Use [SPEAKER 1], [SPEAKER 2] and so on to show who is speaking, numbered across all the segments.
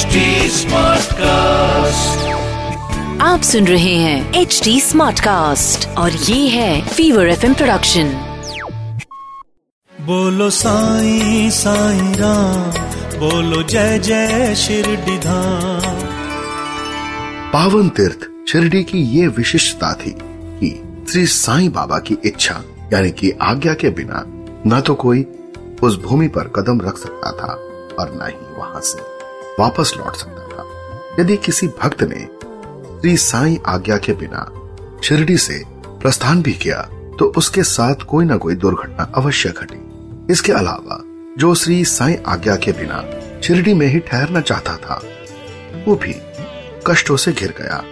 [SPEAKER 1] HD cast
[SPEAKER 2] आप सुन रहे हैं एच डी स्मार्ट कास्ट और ये है फीवर एफ़ प्रोडक्शन
[SPEAKER 3] बोलो साईं साईं राम बोलो जय जय शिरडी धाम।
[SPEAKER 4] पावन तीर्थ शिरडी की ये विशिष्टता थी कि श्री साईं बाबा की इच्छा यानी कि आज्ञा के बिना न तो कोई उस भूमि पर कदम रख सकता था और न ही वहाँ से। वापस लौट सकता था। यदि किसी भक्त ने श्री साईं आज्ञा के बिना शिरडी से प्रस्थान भी किया तो उसके साथ कोई ना कोई दुर्घटना अवश्य घटी। इसके अलावा, जो श्री साईं आज्ञा के बिना शिरडी में ही ठहरना चाहता था, वो भी कष्टों से घिर गया।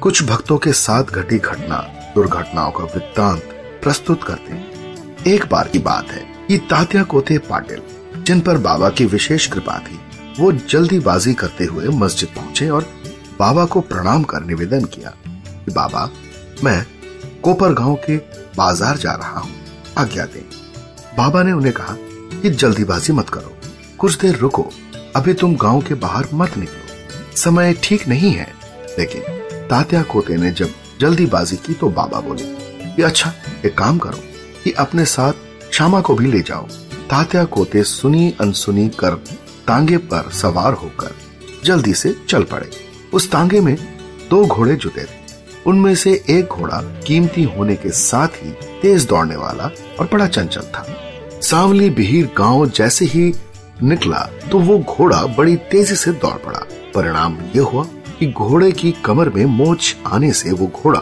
[SPEAKER 4] कुछ भक्तों के साथ घटी घटना, दुर्घटनाओं का वृत्तांत प्रस्तुत करते एक बार की बात है कि तात्या कोते पाटिल, जिन पर बाबा की विशेष कृपा थी वो जल्दीबाजी करते हुए मस्जिद पहुँचे और बाबा को प्रणाम कर निवेदन किया कि, बाबा, मैं कोपर गाँव के बाज़ार जा रहा हूँ। आज्ञा दें। बाबा ने उन्हें कहा कि, जल्दीबाजी मत करो। कुछ देर रुको। अभी तुम गाँव के बाहर मत निकलो। समय ठीक नहीं है। लेकिन तात्या कोते ने जब जल्दीबाजी की तो बाबा बोले कि अच्छा एक काम करो कि अपने साथ श्यामा को भी ले जाओ। तात्या कोते सुनी अनसुनी कर तांगे पर सवार होकर जल्दी से चल पड़े। उस तांगे में दो घोड़े जुटे थे। उनमें से एक घोड़ा कीमती होने के साथ ही तेज दौड़ने वाला और बड़ा चंचल था। सांवली बिहीर गाँव जैसे ही निकला तो वो घोड़ा बड़ी तेज़ी से दौड़ पड़ा। परिणाम ये हुआ कि घोड़े की कमर में मोच आने से वो घोड़ा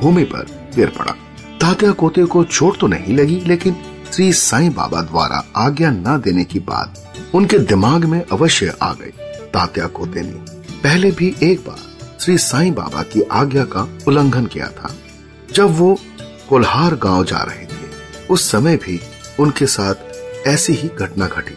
[SPEAKER 4] भूमि पर गिर पड़ा। तात्या कोते को चोट तो नहीं लगी, लेकिन श्री साईं बाबा द्वारा आज्ञा न देने की बात उनके दिमाग में अवश्य आ गई। तात्या कोते ने पहले भी एक बार श्री साईं बाबा की आज्ञा का उल्लंघन किया था। जब वो कोल्हार गाँव जा रहे थे, उस समय भी उनके साथ ऐसी ही घटना घटी।